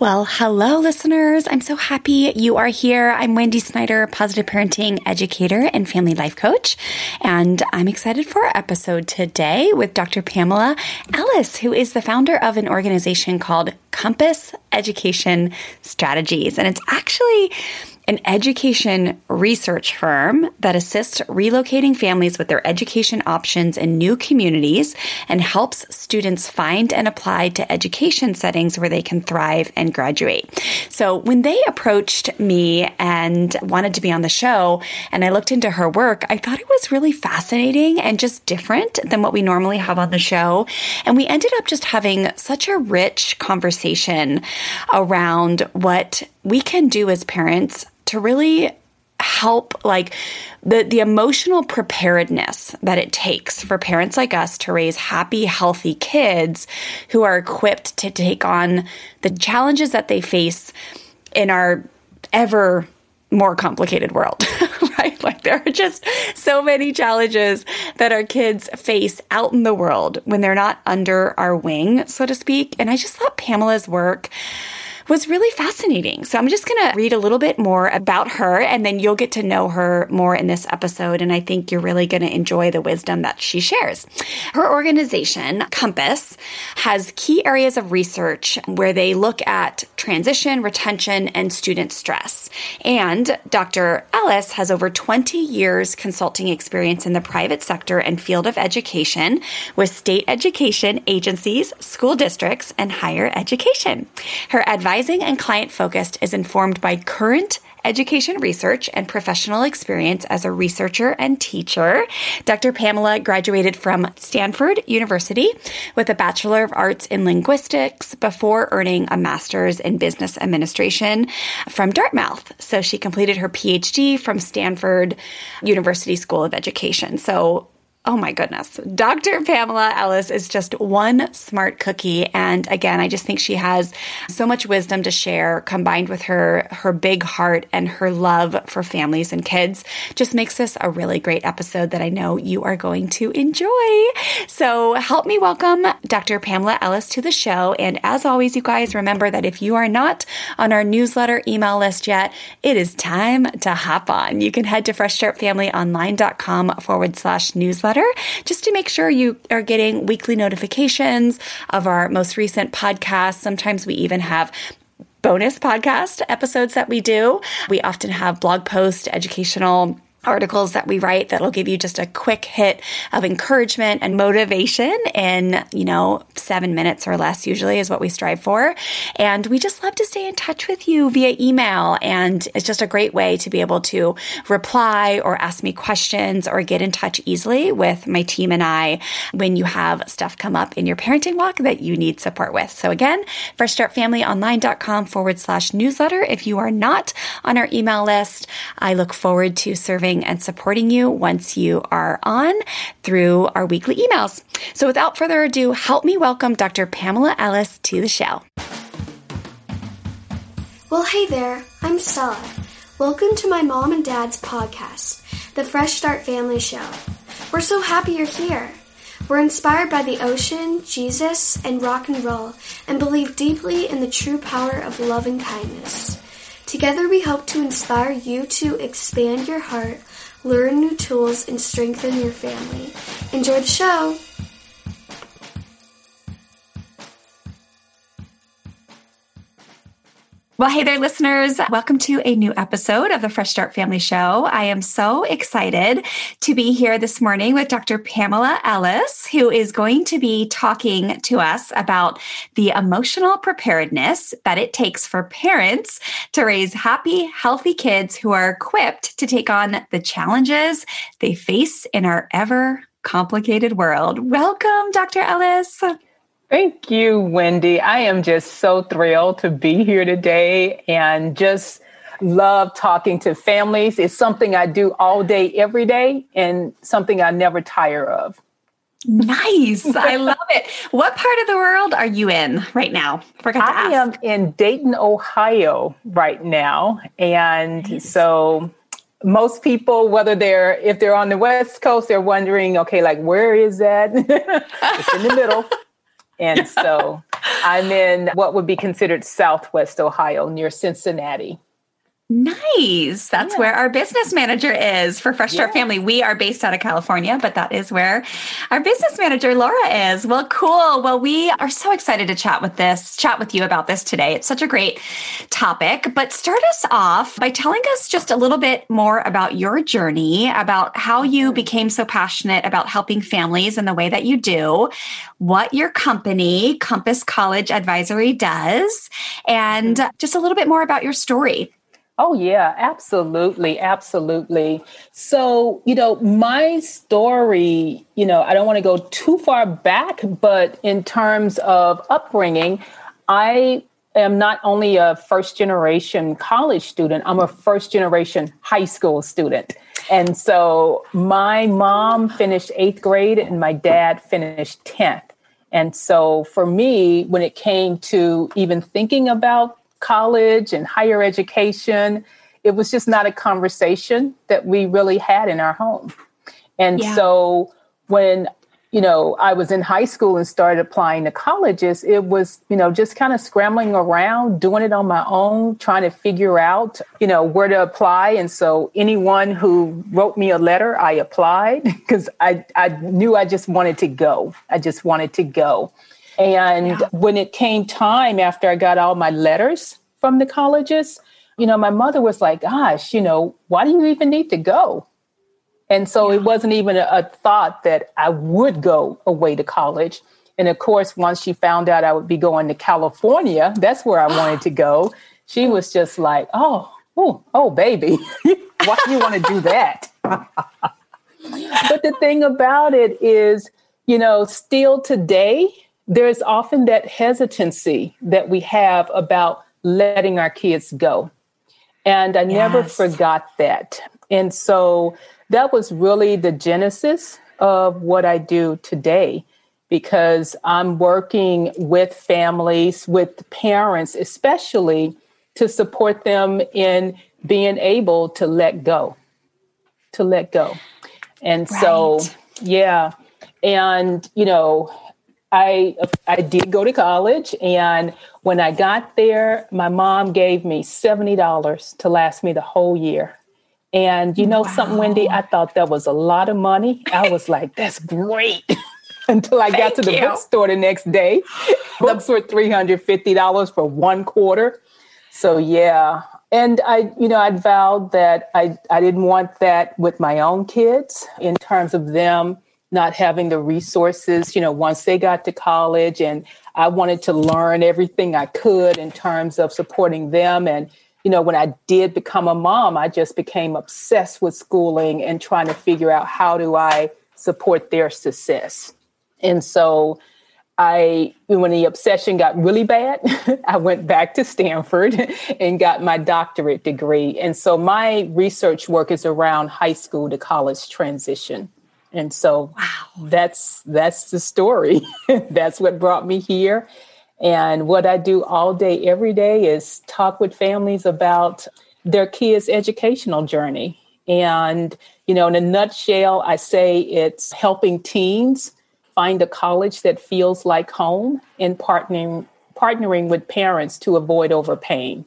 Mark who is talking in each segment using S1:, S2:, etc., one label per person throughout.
S1: Well, hello, listeners. I'm so happy you are here. I'm Wendy Snyder, positive parenting educator and family life coach. And I'm excited for our episode today with Dr. Pamela Ellis, who is the founder of an organization called Compass Education Strategies. And it's actually an education research firm that assists relocating families with their education options in new communities and helps students find and apply to education settings where they can thrive and graduate. So when they approached me and wanted to be on the show and I looked into her work, I thought it was really fascinating and just different than what we normally have on the show. And we ended up just having such a rich conversation around what we can do as parents to really help like the the emotional preparedness that it takes for parents like us to raise happy healthy kids who are equipped to take on the challenges that they face in our ever more complicated world, right? Like there are just so many challenges that our kids face out in the world when they're not under our wing, so to speak. And I just thought Pamela's work was really fascinating. So I'm just going to read a little bit more about her and then you'll get to know her more in this episode. And I think you're really going to enjoy the wisdom that she shares. Her organization, Compass, has key areas of research where they look at transition, retention, and student stress. And Dr. Ellis has over 20 years consulting experience in the private sector and field of education with state education agencies, school districts, and higher education. Her advice Advising and client focused is informed by current education research and professional experience as a researcher and teacher. Dr. Pamela graduated from Stanford University with a Bachelor of Arts in Linguistics before earning a Master's in Business Administration from Dartmouth. So she completed her PhD from Stanford University School of Education. So Oh my goodness. Dr. Pamela Ellis is just one smart cookie. And again, I just think she has so much wisdom to share combined with her, her big heart and her love for families and kids just makes this a really great episode that I know you are going to enjoy. So help me welcome Dr. Pamela Ellis to the show. And as always, you guys remember that if you are not on our newsletter email list yet, it is time to hop on. You can head to freshstartfamilyonline.com forward slash newsletter newsletter just to make sure you are getting weekly notifications of our most recent podcasts. Sometimes we even have bonus podcast episodes that we do. We often have blog posts, educational articles that we write that'll give you just a quick hit of encouragement and motivation in, you know, seven minutes or less usually is what we strive for. And we just love to stay in touch with you via email. And it's just a great way to be able to reply or ask me questions or get in touch easily with my team and I when you have stuff come up in your parenting walk that you need support with. So again, freshstartfamilyonline.com forward slash newsletter. If you are not on our email list, I look forward to serving serving and supporting you once you are on through our weekly emails. So without further ado, help me welcome Dr. Pamela Ellis to the show.
S2: Well, hey there, I'm Stella. Welcome to my mom and dad's podcast, the Fresh Start Family Show. We're so happy you're here. We're inspired by the ocean, Jesus, and rock and roll, and believe deeply in the true power of love and kindness. Together, we hope to inspire you to expand your heart, learn new tools, and strengthen your family. Enjoy the show!
S1: Well, hey there, listeners. Welcome to a new episode of the Fresh Start Family Show. I am so excited to be here this morning with Dr. Pamela Ellis, who is going to be talking to us about the emotional preparedness that it takes for parents to raise happy, healthy kids who are equipped to take on the challenges they face in our ever complicated world. Welcome, Dr. Ellis.
S3: Thank you, Wendy. I am just so thrilled to be here today and just love talking to families. It's something I do all day, every day, and something I never tire of.
S1: Nice. I love it. What part of the world are you in right now?
S3: Forgot to I ask. am in Dayton, Ohio right now. And nice. so most people, whether they're if they're on the West Coast, they're wondering, okay, like where is that? it's in the middle. And so I'm in what would be considered Southwest Ohio near Cincinnati.
S1: Nice. That's yeah. where our business manager is for Fresh Start yeah. Family. We are based out of California, but that is where our business manager Laura is. Well, cool. Well, we are so excited to chat with this, chat with you about this today. It's such a great topic. But start us off by telling us just a little bit more about your journey, about how you mm-hmm. became so passionate about helping families in the way that you do, what your company, Compass College Advisory, does, and mm-hmm. just a little bit more about your story.
S3: Oh, yeah, absolutely. Absolutely. So, you know, my story, you know, I don't want to go too far back, but in terms of upbringing, I am not only a first generation college student, I'm a first generation high school student. And so my mom finished eighth grade and my dad finished 10th. And so for me, when it came to even thinking about college and higher education. It was just not a conversation that we really had in our home. And yeah. so when you know, I was in high school and started applying to colleges, it was, you know, just kind of scrambling around, doing it on my own, trying to figure out, you know, where to apply. And so anyone who wrote me a letter, I applied because I, I knew I just wanted to go. I just wanted to go. And yeah. when it came time after I got all my letters from the colleges, you know, my mother was like, gosh, you know, why do you even need to go? And so yeah. it wasn't even a, a thought that I would go away to college. And of course, once she found out I would be going to California, that's where I wanted to go. She was just like, oh, oh, oh, baby, why do you want to do that? but the thing about it is, you know, still today, there's often that hesitancy that we have about letting our kids go. And I yes. never forgot that. And so that was really the genesis of what I do today because I'm working with families, with parents, especially to support them in being able to let go, to let go. And right. so, yeah. And, you know, I I did go to college, and when I got there, my mom gave me seventy dollars to last me the whole year. And you know wow. something, Wendy, I thought that was a lot of money. I was like, "That's great." Until I got to the you. bookstore the next day, books were three hundred fifty dollars for one quarter. So yeah, and I, you know, I vowed that I I didn't want that with my own kids in terms of them not having the resources, you know, once they got to college and I wanted to learn everything I could in terms of supporting them. And, you know, when I did become a mom, I just became obsessed with schooling and trying to figure out how do I support their success. And so I, when the obsession got really bad, I went back to Stanford and got my doctorate degree. And so my research work is around high school to college transition. And so wow. that's that's the story. that's what brought me here. And what I do all day every day is talk with families about their kids' educational journey. And you know, in a nutshell, I say it's helping teens find a college that feels like home and partnering partnering with parents to avoid overpaying.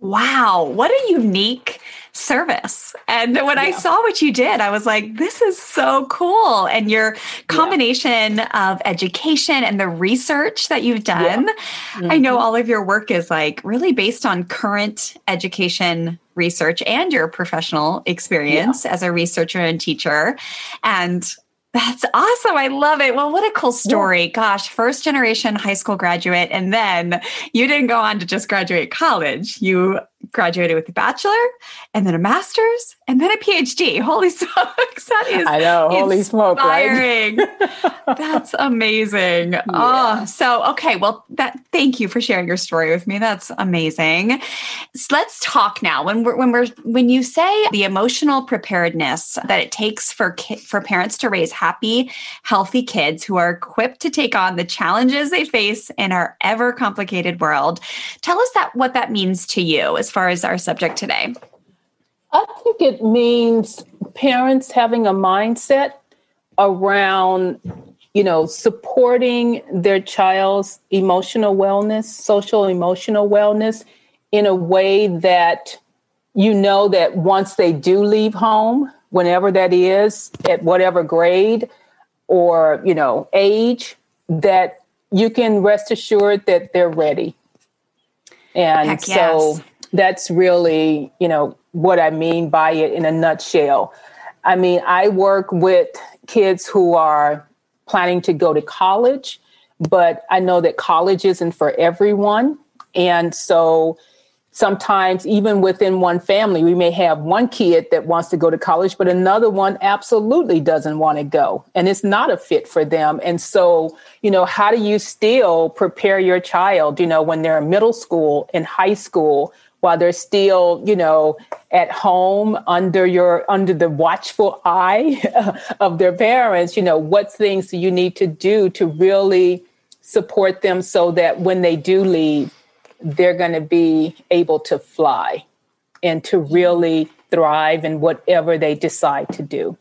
S1: Wow, what a unique service. And when yeah. I saw what you did, I was like, this is so cool. And your combination yeah. of education and the research that you've done, yeah. mm-hmm. I know mm-hmm. all of your work is like really based on current education research and your professional experience as a researcher and teacher. And that's awesome. I love it. Well, what a cool story. Yeah. Gosh, first generation high school graduate. And then you didn't go on to just graduate college. You graduated with a bachelor and then a master's and then a PhD. Holy smokes. That is
S3: I know, holy smoke, right?
S1: That's amazing. Yeah. Oh, so okay. Well, that thank you for sharing your story with me. That's amazing. So let's talk now. When we're when we're when you say the emotional preparedness that it takes for ki- for parents to raise happy, healthy kids who are equipped to take on the challenges they face in our ever complicated world. Tell us that what that means to you as far as our subject today.
S3: I think it means parents having a mindset around, you know, supporting their child's emotional wellness, social emotional wellness in a way that you know that once they do leave home, whenever that is, at whatever grade or, you know, age, that you can rest assured that they're ready. And Heck so yes. That's really, you know, what I mean by it in a nutshell. I mean, I work with kids who are planning to go to college, but I know that college isn't for everyone. And so sometimes, even within one family, we may have one kid that wants to go to college, but another one absolutely doesn't want to go. And it's not a fit for them. And so, you know, how do you still prepare your child, you know, when they're in middle school and high school? While they're still, you know, at home under your under the watchful eye of their parents, you know, what things do you need to do to really support them so that when they do leave, they're going to be able to fly and to really thrive in whatever they decide to do.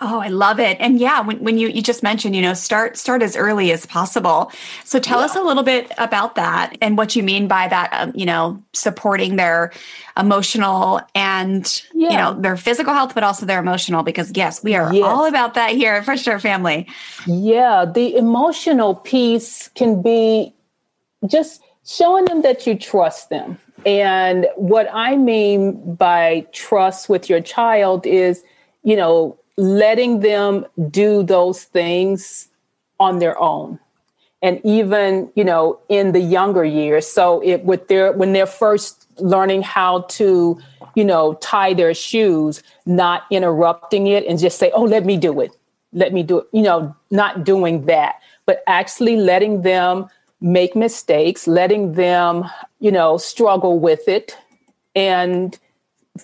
S1: Oh, I love it. And yeah, when, when you, you just mentioned, you know, start, start as early as possible. So tell yeah. us a little bit about that and what you mean by that, um, you know, supporting their emotional and, yeah. you know, their physical health, but also their emotional, because yes, we are yes. all about that here at Fresh Start Family.
S3: Yeah. The emotional piece can be just showing them that you trust them. And what I mean by trust with your child is, you know, letting them do those things on their own. And even you know in the younger years. So it with their when they're first learning how to you know tie their shoes not interrupting it and just say oh let me do it. Let me do it you know not doing that. But actually letting them make mistakes letting them you know struggle with it and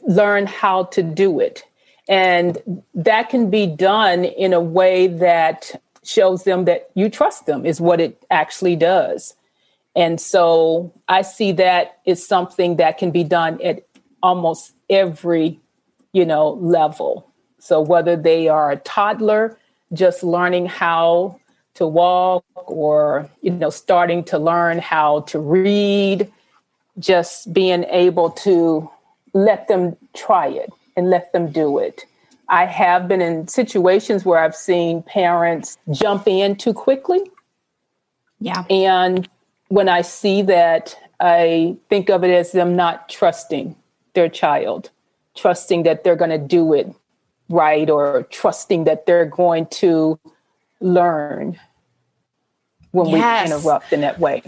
S3: learn how to do it and that can be done in a way that shows them that you trust them, is what it actually does. And so I see that is something that can be done at almost every, you know, level. So whether they are a toddler, just learning how to walk or, you know, starting to learn how to read, just being able to let them try it and let them do it. I have been in situations where I've seen parents jump in too quickly.
S1: Yeah.
S3: And when I see that, I think of it as them not trusting their child, trusting that they're going to do it right or trusting that they're going to learn when yes. we interrupt in that way.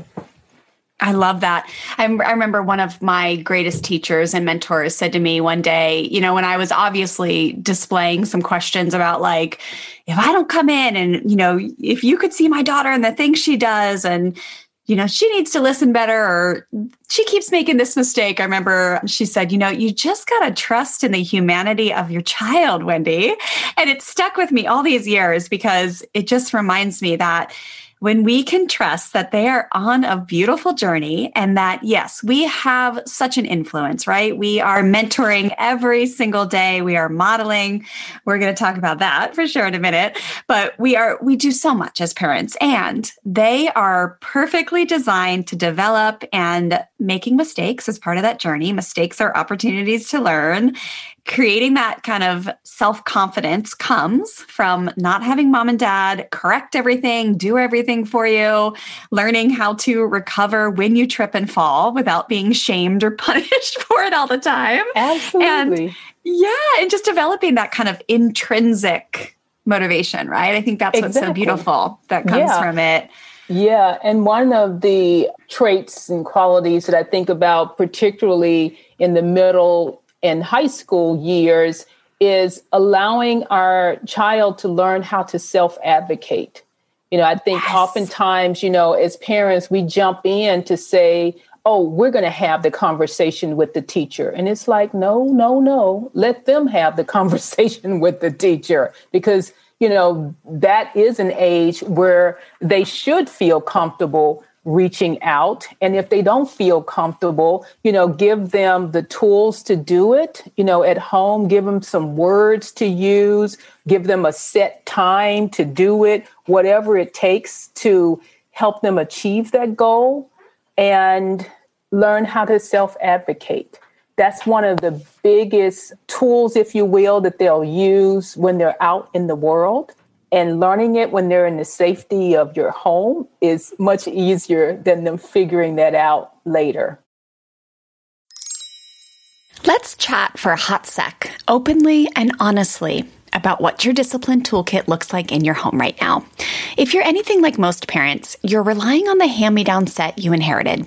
S1: I love that. I, I, remember one of my greatest teachers and mentors said to me one day, you know, when I was obviously displaying some questions about, like, if I don't come in and, you know, if you could see my daughter and the things she does, and, you know, she needs to listen better, or she keeps making this mistake. I remember she said, you know, you just got to trust in the humanity of your child, Wendy. And it stuck with me all these years because it just reminds me that when we can trust that they are on a beautiful journey and that, yes, we have such an influence, right? We are mentoring every single day. We are modeling. We're going to talk about that for sure in a minute, but we are, we do so much as parents and they are perfectly designed to develop and making mistakes as part of that journey. Mistakes are opportunities to learn creating that kind of self confidence comes from not having mom and dad correct everything, do everything for you, learning how to recover when you trip and fall without being shamed or punished for it all the time.
S3: Absolutely.
S1: And yeah, and just developing that kind of intrinsic motivation, right? I think that's exactly. what's so beautiful that comes yeah. from it.
S3: Yeah. And one of the traits and qualities that I think about, particularly in the middle and high school years, is allowing our child to learn how to self advocate. You know, I think yes. oftentimes, you know, as parents, we jump in to say, oh, we're going to have the conversation with the teacher. And it's like, no, no, no. Let them have the conversation with the teacher because, you know, that is an age where they should feel comfortable reaching out. And if they don't feel comfortable, you know, give them the tools to do it, you know, at home, give them some words to use, give them a set time to do it, whatever it takes to help them achieve that goal and learn how to self advocate. That's one of the biggest tools, if you will, that they'll use when they're out in the world. And learning it when they're in the safety of your home is much easier than them figuring that out later.
S1: Let's chat for a hot sec, openly and honestly, about what your discipline toolkit looks like in your home right now. If you're anything like most parents, you're relying on the hand me down set you inherited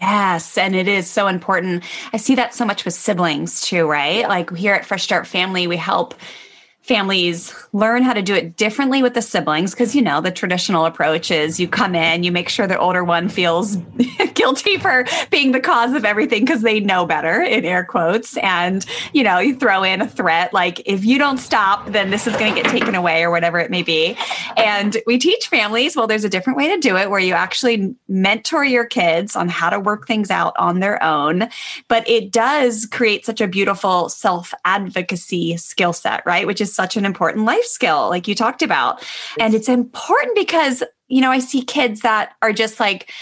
S1: Yes, and it is so important. I see that so much with siblings too, right? Like here at Fresh Start Family, we help families learn how to do it differently with the siblings because you know the traditional approach is you come in you make sure the older one feels guilty for being the cause of everything because they know better in air quotes. And you know you throw in a threat like if you don't stop then this is going to get taken away or whatever it may be. And we teach families well there's a different way to do it where you actually mentor your kids on how to work things out on their own. But it does create such a beautiful self advocacy skill set right? Which is such an important life skill, like you talked about. And it's important because, you know, I see kids that are just like,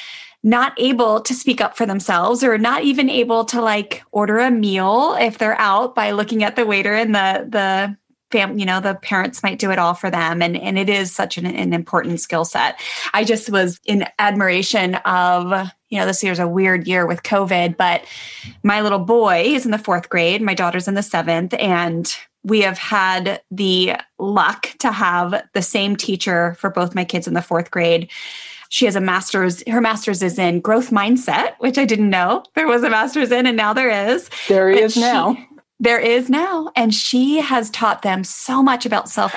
S1: not able to speak up for themselves or not even able to like order a meal if they're out by looking at the waiter and the the fam you know the parents might do it all for them and and it is such an, an important skill set i just was in admiration of you know this year's a weird year with covid but my little boy is in the fourth grade my daughter's in the seventh and we have had the luck to have the same teacher for both my kids in the fourth grade. She has a master's, her master's is in growth mindset, which I didn't know there was a master's in, and now there is.
S3: There is she, now.
S1: There is now. And she has taught them so much about self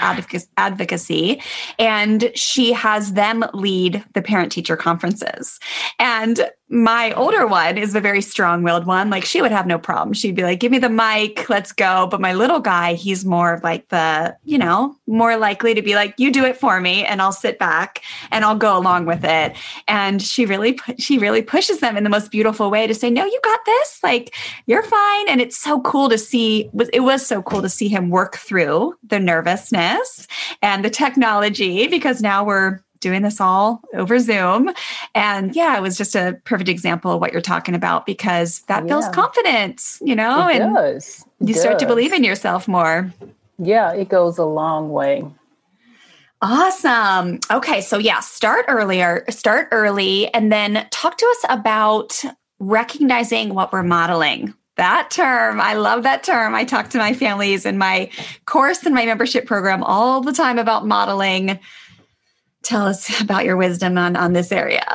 S1: advocacy. And she has them lead the parent teacher conferences. And my older one is the very strong willed one. Like she would have no problem. She'd be like, give me the mic, let's go. But my little guy, he's more of like the, you know, more likely to be like, you do it for me and I'll sit back and I'll go along with it. And she really, she really pushes them in the most beautiful way to say, no, you got this. Like you're fine. And it's so cool to see, it was so cool to see him work through the nervousness and the technology because now we're doing this all over Zoom. And yeah, it was just a perfect example of what you're talking about because that yeah. builds confidence, you know,
S3: it
S1: and
S3: does.
S1: You does. start to believe in yourself more.
S3: Yeah, it goes a long way.
S1: Awesome. Okay, so yeah, start earlier, start early, and then talk to us about recognizing what we're modeling. That term, I love that term. I talk to my families in my course and my membership program all the time about modeling tell us about your wisdom on, on this area.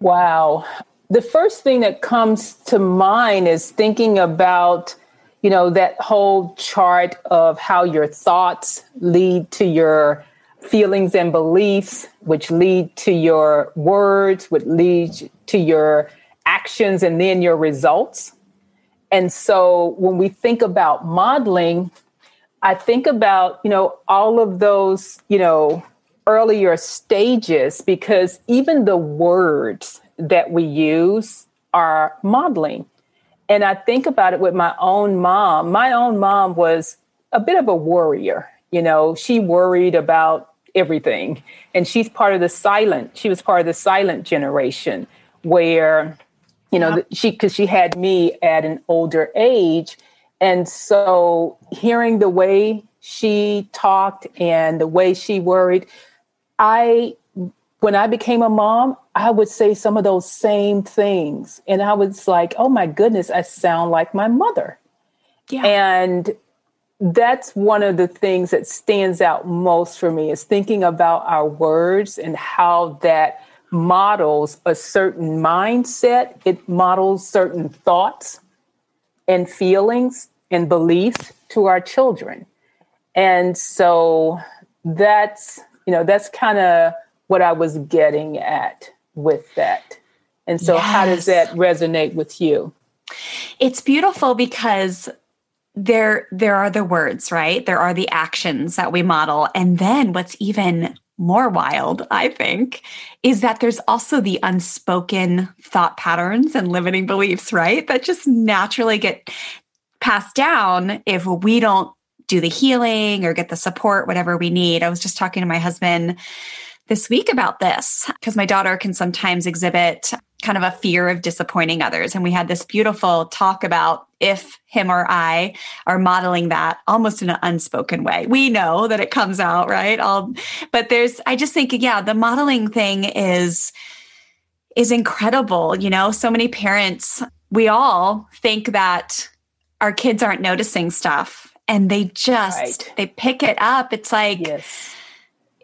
S3: Wow. The first thing that comes to mind is thinking about, you know, that whole chart of how your thoughts lead to your feelings and beliefs, which lead to your words, which lead to your actions and then your results. And so when we think about modeling, I think about, you know, all of those, you know, earlier stages because even the words that we use are modeling. And I think about it with my own mom. My own mom was a bit of a worrier. You know, she worried about everything. And she's part of the silent, she was part of the silent generation where, you know, yep. she, because she had me at an older age. And so hearing the way she talked and the way she worried, I when I became a mom, I would say some of those same things. And I was like, oh my goodness, I sound like my mother. Yeah. And that's one of the things that stands out most for me is thinking about our words and how that models a certain mindset. It models certain thoughts and feelings and beliefs to our children. And so that's you know, that's kind of what I was getting at with that. And so, yes. how does that resonate with you?
S1: It's beautiful because there there are the words, right? There are the actions that we model, and then what's even more wild, I think, is that there's also the unspoken thought patterns and limiting beliefs, right? That just naturally get passed down if we don't do the healing or get the support, whatever we need. I was just talking to my husband this week about this because my daughter can sometimes exhibit kind of a fear of disappointing others. And we had this beautiful talk about if him or I are modeling that almost in an unspoken way. We know that it comes out, right? All, but there's, I just think, yeah, the modeling thing is, is incredible. You know, so many parents, we all think that our kids aren't noticing stuff and they just right. they pick it up it's like yes.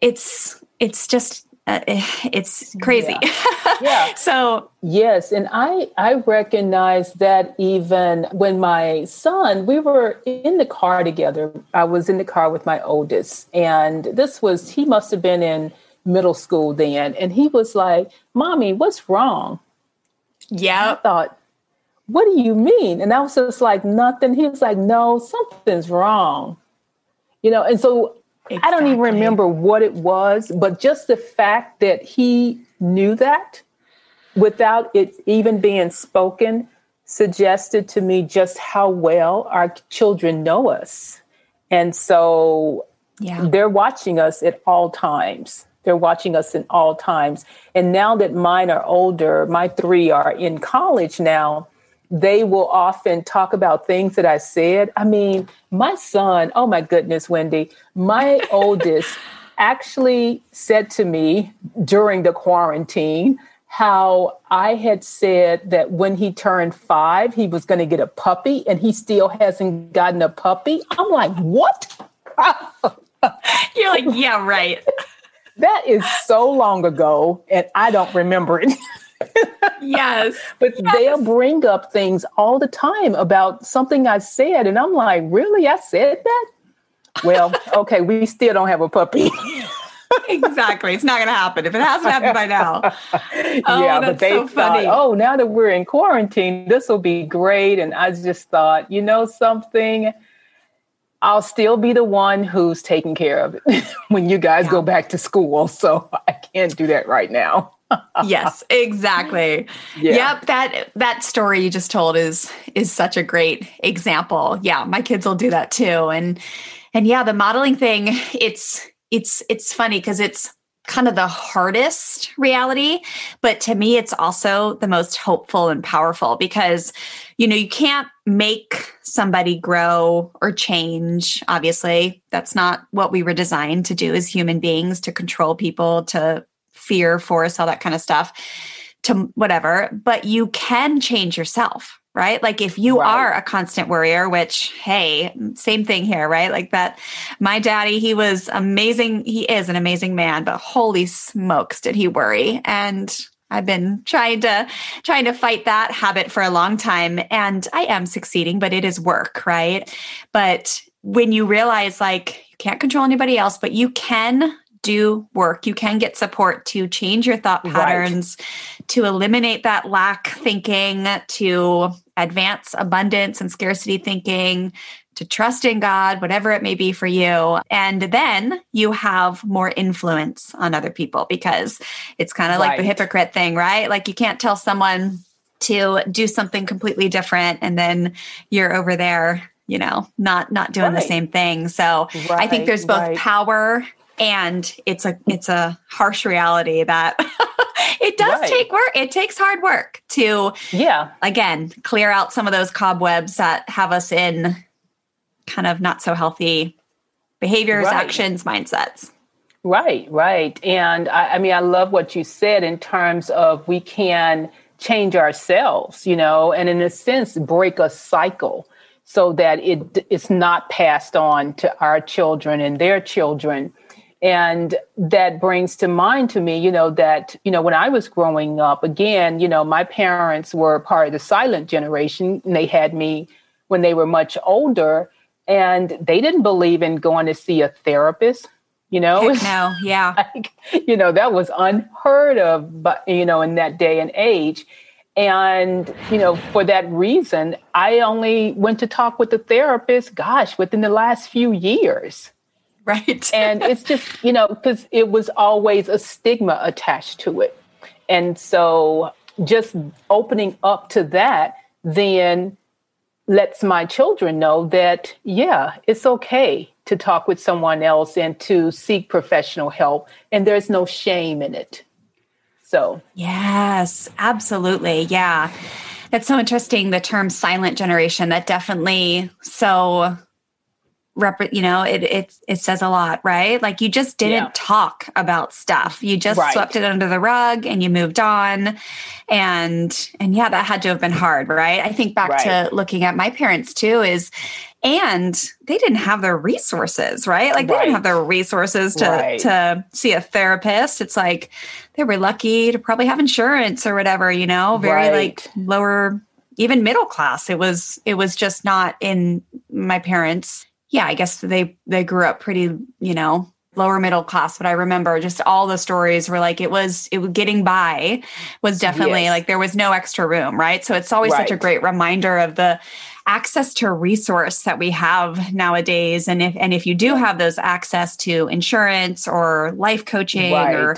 S1: it's it's just uh, it's crazy
S3: yeah. yeah.
S1: so
S3: yes and i i recognize that even when my son we were in the car together i was in the car with my oldest and this was he must have been in middle school then and he was like mommy what's wrong
S1: yeah
S3: i thought what do you mean? And I was just like, nothing. He was like, no, something's wrong. You know, and so exactly. I don't even remember what it was, but just the fact that he knew that without it even being spoken suggested to me just how well our children know us. And so yeah. they're watching us at all times. They're watching us in all times. And now that mine are older, my three are in college now, they will often talk about things that I said. I mean, my son, oh my goodness, Wendy, my oldest actually said to me during the quarantine how I had said that when he turned five, he was going to get a puppy and he still hasn't gotten a puppy. I'm like, what?
S1: You're like, yeah, right.
S3: that is so long ago and I don't remember it.
S1: Yes.
S3: but
S1: yes.
S3: they'll bring up things all the time about something I said. And I'm like, really? I said that? Well, okay, we still don't have a puppy.
S1: exactly. It's not going to happen if it hasn't happened by now. Oh,
S3: yeah, but they
S1: so
S3: thought,
S1: funny.
S3: oh, now that we're in quarantine, this will be great. And I just thought, you know, something, I'll still be the one who's taking care of it when you guys
S1: Yeah.
S3: go back to school. So I can't do that right now.
S1: Yes, exactly.
S3: Yeah.
S1: Yep, that that story you just told is is such a great example. Yeah, my kids will do that too. And and yeah, the modeling thing, it's it's it's funny because it's kind of the hardest reality, but to me it's also the most hopeful and powerful because you know, you can't make somebody grow or change. Obviously, that's not what we were designed to do as human beings to control people, to fear, force, all that kind of stuff, to whatever. But you can change yourself, right? Like if you
S3: Right.
S1: are a constant worrier, which, hey, same thing here, right? Like that, my daddy, he was amazing. He is an amazing man, but holy smokes, did he worry? And I've been trying to trying to fight that habit for a long time and I am succeeding but it is work, right? But when you realize like you can't control anybody else but you can do work, you can get support to change your thought
S3: Right.
S1: patterns, to eliminate that lack thinking, to advance abundance and scarcity thinking, to trust in God, whatever it may be for you. And then you have more influence on other people because it's kind of like the hypocrite thing, right? Like you can't tell someone to do something completely different and then you're over there, you know, not not doing the same thing. So I think there's both
S3: right.
S1: power and it's a it's a harsh reality that it does
S3: Right.
S1: take work. It takes hard work to
S3: Yeah.
S1: again clear out some of those cobwebs that have us in kind of not so healthy behaviors,
S3: Right.
S1: actions, mindsets.
S3: Right, right. And I, I mean, I love what you said in terms of we can change ourselves, you know, and in a sense, break a cycle so that it it's not passed on to our children and their children. And that brings to mind to me, you know, that, you know, when I was growing up, again, you know, my parents were part of the silent generation. And they had me when they were much older and they didn't believe in going to see a therapist you know?
S1: Heck no, yeah.
S3: like you know that was unheard of but you know in that day and age. And you know for that reason i only went to talk with the therapist gosh within the last few years
S1: Right.
S3: and it's just you know because it was always a stigma attached to it and so just opening up to that then lets my children know that yeah it's okay to talk with someone else and to seek professional help and there's no shame in it so
S1: Yes, absolutely. Yeah. That's so interesting. The term silent generation, that definitely so rep- you know, it it it says a lot, right? Like you just didn't
S3: Yeah.
S1: talk about stuff. You just
S3: Right.
S1: swept it under the rug and you moved on. And and yeah, that had to have been hard, right? I think back
S3: Right.
S1: to looking at my parents too is and they didn't have the resources, right? Like they didn't have the resources to to see a therapist. It's like they were lucky to probably have insurance or whatever, you know, very like lower even middle class. It was it was just not in my parents. Yeah, I guess they they grew up pretty, you know, lower middle class, but I remember just all the stories were like it was it was getting by was definitely
S3: Yes.
S1: like there was no extra room, right? So it's always such a great reminder of the access to resource that we have nowadays and if and if you do have those access to insurance or life coaching or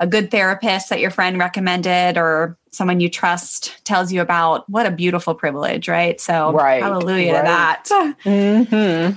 S1: a good therapist that your friend recommended or someone you trust tells you about what a beautiful privilege right so
S3: Right,
S1: hallelujah
S3: right.
S1: to that
S3: mhm.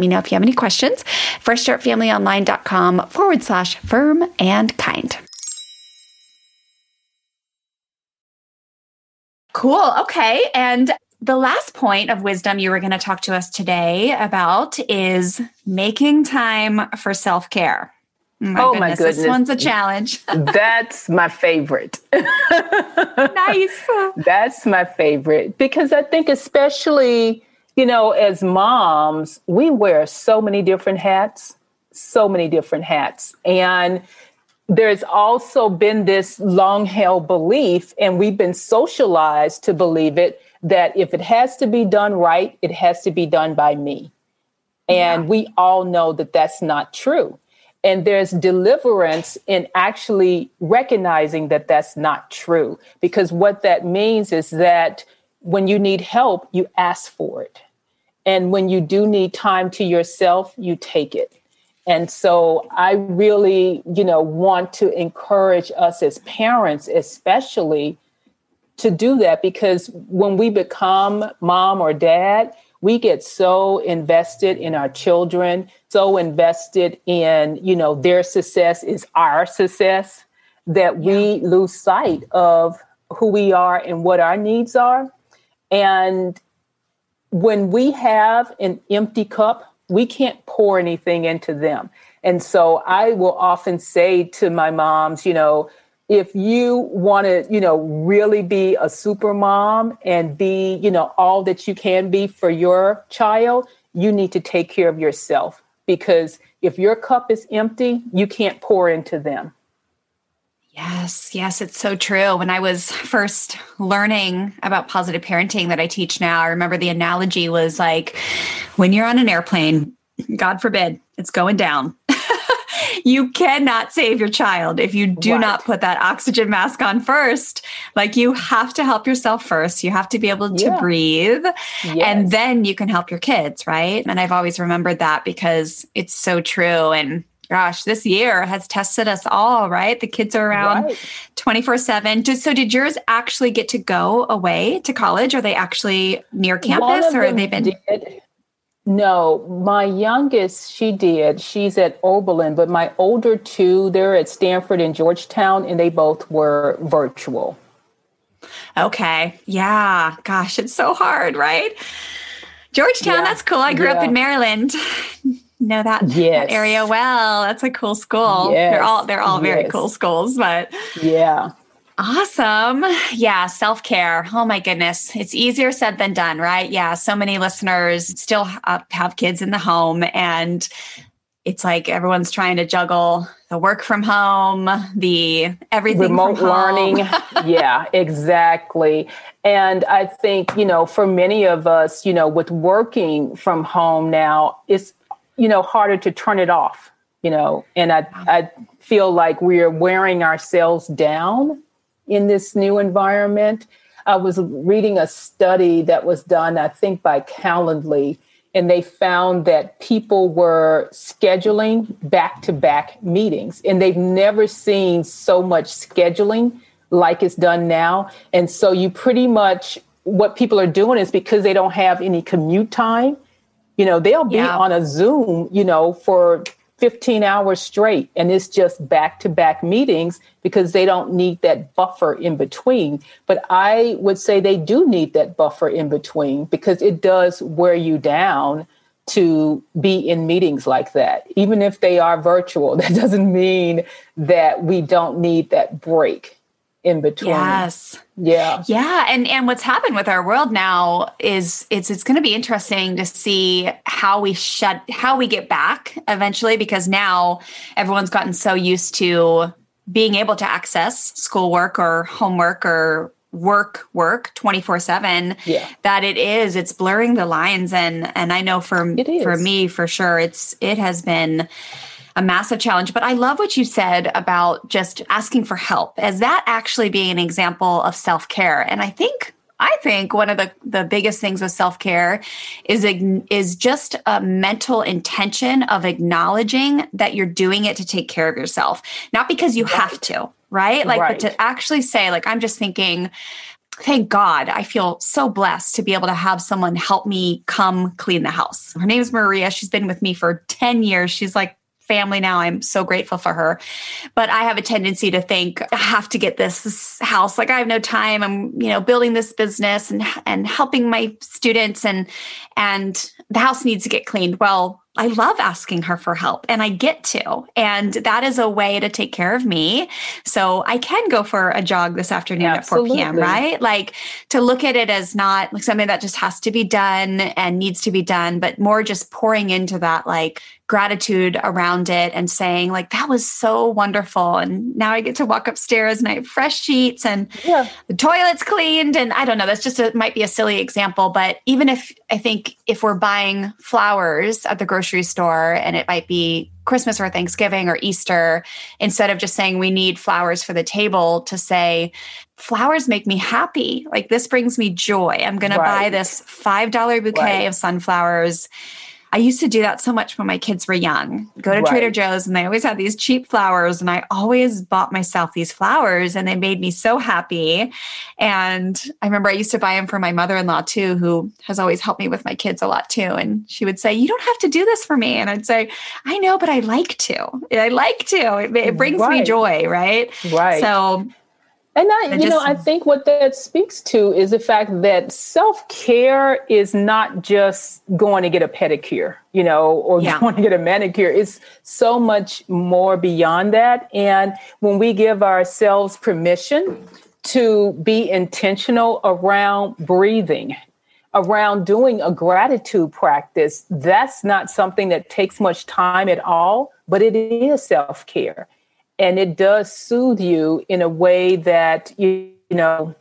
S1: me know if you have any questions. FreshStartFamilyOnline.com forward slash firm and kind. Cool. Okay. And the last point of wisdom you were going to talk to us today about is making time for self care.
S3: Oh my oh goodness, my goodness.
S1: This one's a challenge.
S3: That's my favorite.
S1: nice.
S3: That's my favorite because I think, especially you know, as moms, we wear so many different hats, so many different hats. And there's also been this long held belief, and we've been socialized to believe it, that if it has to be done right, it has to be done by me. And yeah. we all know that that's not true. And there's deliverance in actually recognizing that that's not true. Because what that means is that when you need help, you ask for it. And when you do need time to yourself, you take it. And so I really, you know, want to encourage us as parents, especially to do that because when we become mom or dad, we get so invested in our children, so invested in, you know, their success is our success that yeah. we lose sight of who we are and what our needs are. And when we have an empty cup, we can't pour anything into them. And so I will often say to my moms, you know, if you want to, you know, really be a super mom and be, you know, all that you can be for your child, you need to take care of yourself because if your cup is empty, you can't pour into them.
S1: Yes, yes, it's so true. When I was first learning about positive parenting that I teach now, I remember the analogy was like when you're on an airplane, God forbid, it's going down. you cannot save your child if you do right. not put that oxygen mask on first. Like you have to help yourself first. You have to be able to yeah. breathe yes. and then you can help your kids, right? And I've always remembered that because it's so true and gosh, this year has tested us all, right? The kids are around 24 right. 7. So, did yours actually get to go away to college? Are they actually near campus or have they been? Did.
S3: No, my youngest, she did. She's at Oberlin, but my older two, they're at Stanford and Georgetown, and they both were virtual.
S1: Okay. Yeah. Gosh, it's so hard, right? Georgetown, yeah. that's cool. I grew yeah. up in Maryland know that, yes. that, area well. That's a cool school. Yes. They're all they're all yes. very cool schools, but
S3: yeah.
S1: Awesome. Yeah, self care. Oh my goodness. It's easier said than done, right? Yeah. So many listeners still uh, have kids in the home and it's like everyone's trying to juggle the work from home, the everything
S3: remote learning. yeah, exactly. And I think, you know, for many of us, you know, with working from home now, it's, you know, harder to turn it off, you know, and I, I feel like we're wearing ourselves down in this new environment. I was reading a study that was done, I think, by Calendly and they found that people were scheduling back to back meetings and they've never seen so much scheduling like it's done now and so you pretty much what people are doing is because they don't have any commute time you know they'll be yeah. on a zoom you know for 15 hours straight and it's just back to back meetings because they don't need that buffer in between. But i would say they do need that buffer in between because it does wear you down to be in meetings like that. Even if they are virtual that doesn't mean that we don't need that break in between.
S1: Yes.
S3: Yeah.
S1: Yeah, and and what's happened with our world now is it's it's going to be interesting to see how we shut how we get back eventually because now everyone's gotten so used to being able to access schoolwork or homework or work work 24/7
S3: yeah.
S1: that it is it's blurring the lines and and I know for for me for sure it's it has been a massive challenge. But I love what you said about just asking for help, as that actually being an example of self care. And I think I think one of the, the biggest things with self care is is just a mental intention of acknowledging that you're doing it to take care of yourself, not because you right. have to, right? Like, right. but to actually say, like, I'm just thinking. Thank God, I feel so blessed to be able to have someone help me come clean the house. Her name is Maria. She's been with me for 10 years. She's like family now. I'm so grateful for her. But I have a tendency to think I have to get this house. Like I have no time. I'm, you know, building this business and and helping my students and and the house needs to get cleaned. Well, I love asking her for help and I get to. And that is a way to take care of me. So I can go for a jog this afternoon Absolutely. at 4 p.m., right? Like to look at it as not like something that just has to be done and needs to be done, but more just pouring into that like gratitude around it and saying like that was so wonderful and now i get to walk upstairs and i have fresh sheets and yeah. the toilet's cleaned and i don't know that's just a might be a silly example but even if i think if we're buying flowers at the grocery store and it might be christmas or thanksgiving or easter instead of just saying we need flowers for the table to say flowers make me happy like this brings me joy i'm going right. to buy this $5 bouquet right. of sunflowers I used to do that so much when my kids were young. Go to right. Trader Joe's and they always had these cheap flowers and I always bought myself these flowers and they made me so happy. And I remember I used to buy them for my mother-in-law too, who has always helped me with my kids a lot too. And she would say, "You don't have to do this for me." And I'd say, "I know, but I like to. I like to. It, it brings right. me joy, right?"
S3: Right.
S1: So
S3: and I, you know, I think what that speaks to is the fact that self care is not just going to get a pedicure, you know, or yeah. going to get a manicure. It's so much more beyond that. And when we give ourselves permission to be intentional around breathing, around doing a gratitude practice, that's not something that takes much time at all, but it is self care and it does soothe you in a way that you, you know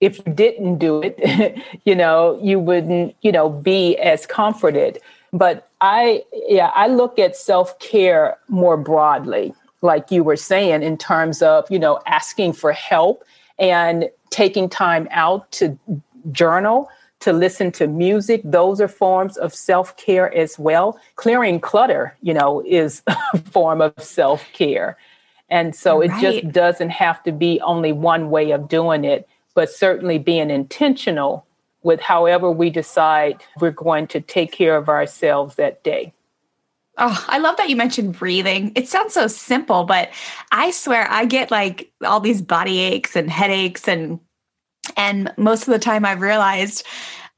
S3: if you didn't do it you know you wouldn't you know be as comforted. But i yeah i look at self-care more broadly like you were saying in terms of you know asking for help and taking time out to journal to listen to music. Those are forms of self-care as well. Clearing clutter you know is a form of self-care and so right. it just doesn't have to be only one way of doing it, but certainly being intentional with however we decide we're going to take care of ourselves that day.
S1: Oh, I love that you mentioned breathing. It sounds so simple, but I swear I get like all these body aches and headaches and and most of the time I've realized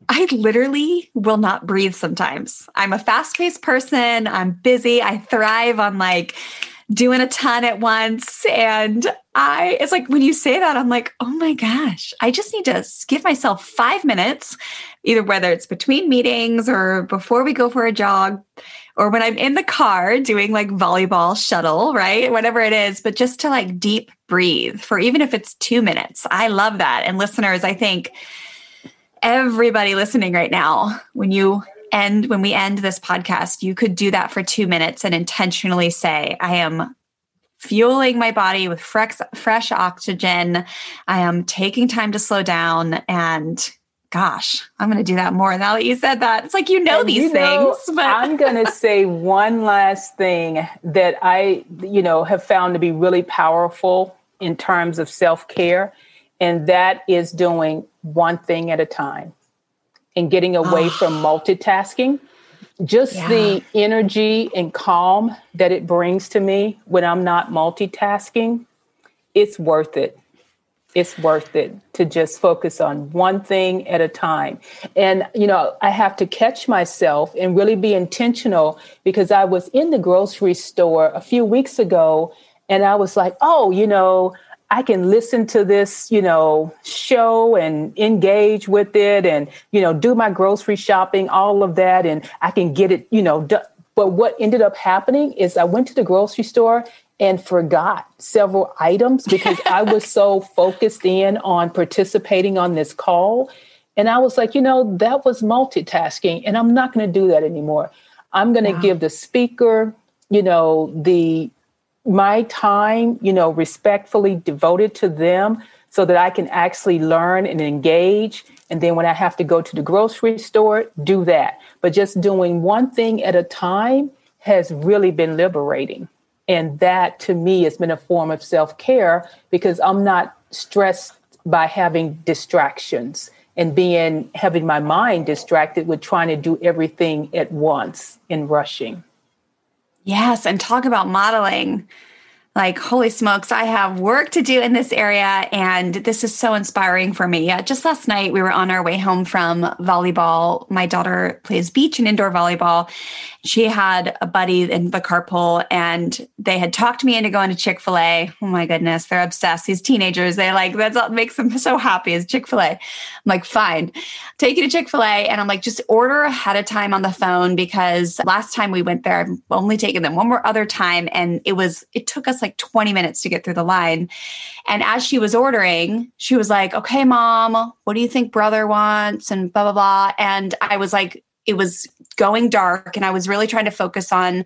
S1: I literally will not breathe sometimes. I'm a fast-paced person, I'm busy, I thrive on like doing a ton at once. And I, it's like when you say that, I'm like, oh my gosh, I just need to give myself five minutes, either whether it's between meetings or before we go for a jog or when I'm in the car doing like volleyball shuttle, right? Whatever it is, but just to like deep breathe for even if it's two minutes. I love that. And listeners, I think everybody listening right now, when you end, when we end this podcast, you could do that for two minutes and intentionally say, I am fueling my body with fresh, fresh oxygen. I am taking time to slow down and gosh, I'm going to do that more now that you said that. It's like you know and these you know, things.
S3: But I'm going to say one last thing that I, you know, have found to be really powerful in terms of self care, and that is doing one thing at a time and getting away oh. from multitasking. Just yeah. the energy and calm that it brings to me when I'm not multitasking, it's worth it it's worth it to just focus on one thing at a time. And, you know, I have to catch myself and really be intentional because I was in the grocery store a few weeks ago and I was like, oh, you know, I can listen to this, you know, show and engage with it and, you know, do my grocery shopping, all of that. And I can get it, you know, But what ended up happening is I went to the grocery store and forgot several items because I was so focused in on participating on this call. And I was like, you know, that was multitasking, and I'm not going to do that anymore. I'm going to wow. give the speaker, you know, the my time, you know, respectfully devoted to them so that I can actually learn and engage. And then when I have to go to the grocery store, do that. But just doing one thing at a time has really been liberating. And that to me has been a form of self care because I'm not stressed by having distractions and being having my mind distracted with trying to do everything at once in rushing.
S1: Yes, and talk about modeling like, holy smokes, I have work to do in this area. And this is so inspiring for me. Uh, just last night, we were on our way home from volleyball. My daughter plays beach and indoor volleyball. She had a buddy in the carpool and they had talked me into going to Chick fil A. Oh my goodness, they're obsessed. These teenagers, they like, that's what makes them so happy is Chick fil A. I'm like, fine, take you to Chick fil A. And I'm like, just order ahead of time on the phone because last time we went there, I've only taken them one more other time. And it was, it took us like 20 minutes to get through the line. And as she was ordering, she was like, okay, mom, what do you think brother wants? And blah, blah, blah. And I was like, it was going dark and I was really trying to focus on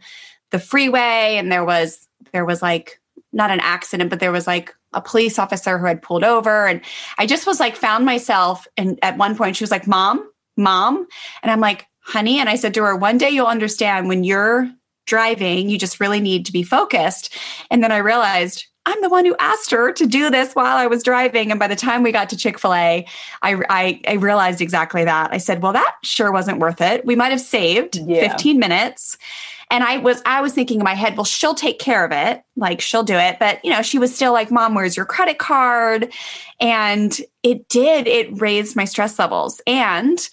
S1: the freeway. And there was, there was like, not an accident, but there was like a police officer who had pulled over. And I just was like, found myself. And at one point, she was like, Mom, Mom. And I'm like, honey. And I said to her, one day you'll understand when you're driving. You just really need to be focused. And then I realized I'm the one who asked her to do this while I was driving. And by the time we got to Chick fil A, I, I, I, realized exactly that. I said, well, that sure wasn't worth it. We might have saved yeah. 15 minutes. And I was, I was thinking in my head, well, she'll take care of it. Like she'll do it. But, you know, she was still like, mom, where's your credit card? And it did, it raised my stress levels. And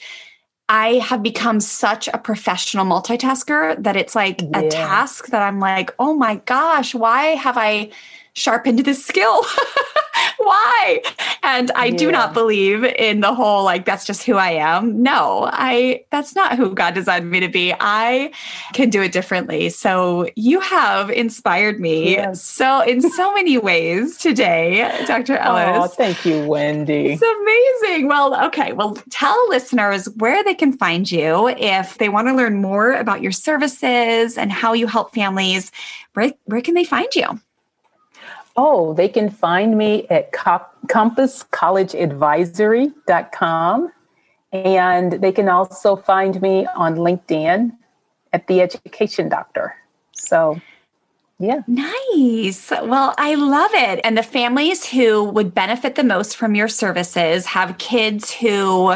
S1: I have become such a professional multitasker that it's like yeah. a task that I'm like, oh my gosh, why have I sharpened this skill? why? And I yeah. do not believe in the whole like that's just who I am. No, I that's not who God designed me to be. I can do it differently. So you have inspired me yes. so in so many ways today, Dr. Ellis. Oh,
S3: thank you, Wendy.
S1: It's amazing. Well, okay. Well, tell listeners where they can find you if they want to learn more about your services and how you help families. Where, where can they find you?
S3: Oh, they can find me at compasscollegeadvisory.com. And they can also find me on LinkedIn at The Education Doctor. So, yeah.
S1: Nice. Well, I love it. And the families who would benefit the most from your services have kids who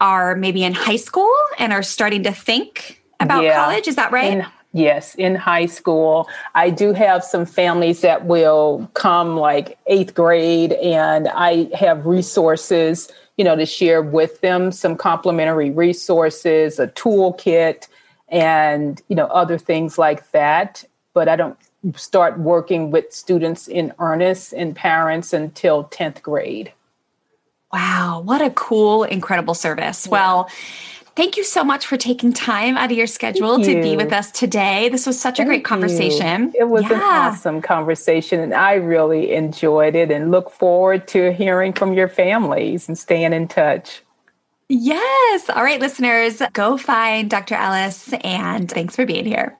S1: are maybe in high school and are starting to think about yeah. college. Is that right?
S3: In Yes, in high school. I do have some families that will come like eighth grade, and I have resources, you know, to share with them some complimentary resources, a toolkit, and, you know, other things like that. But I don't start working with students in earnest and parents until 10th grade.
S1: Wow, what a cool, incredible service. Yeah. Well, Thank you so much for taking time out of your schedule to be with us today. This was such Thank a great conversation.
S3: You. It was yeah. an awesome conversation, and I really enjoyed it and look forward to hearing from your families and staying in touch.
S1: Yes. All right, listeners, go find Dr. Ellis, and thanks for being here.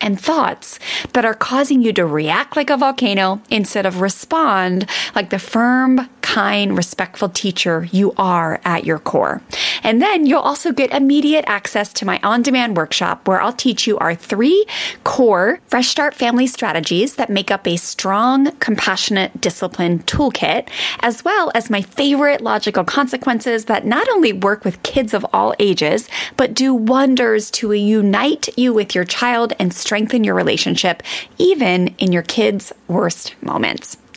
S1: and thoughts that are causing you to react like a volcano instead of respond like the firm, kind, respectful teacher you are at your core. And then you'll also get immediate access to my on demand workshop where I'll teach you our three core Fresh Start family strategies that make up a strong, compassionate discipline toolkit, as well as my favorite logical consequences that not only work with kids of all ages, but do wonders to unite you with your child and strengthen your relationship, even in your kids' worst moments.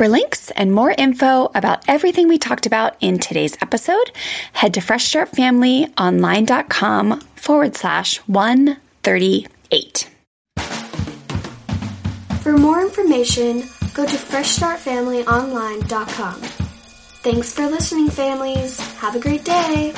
S1: For links and more info about everything we talked about in today's episode, head to freshstartfamilyonline.com forward slash 138.
S2: For more information, go to freshstartfamilyonline.com. Thanks for listening, families. Have a great day.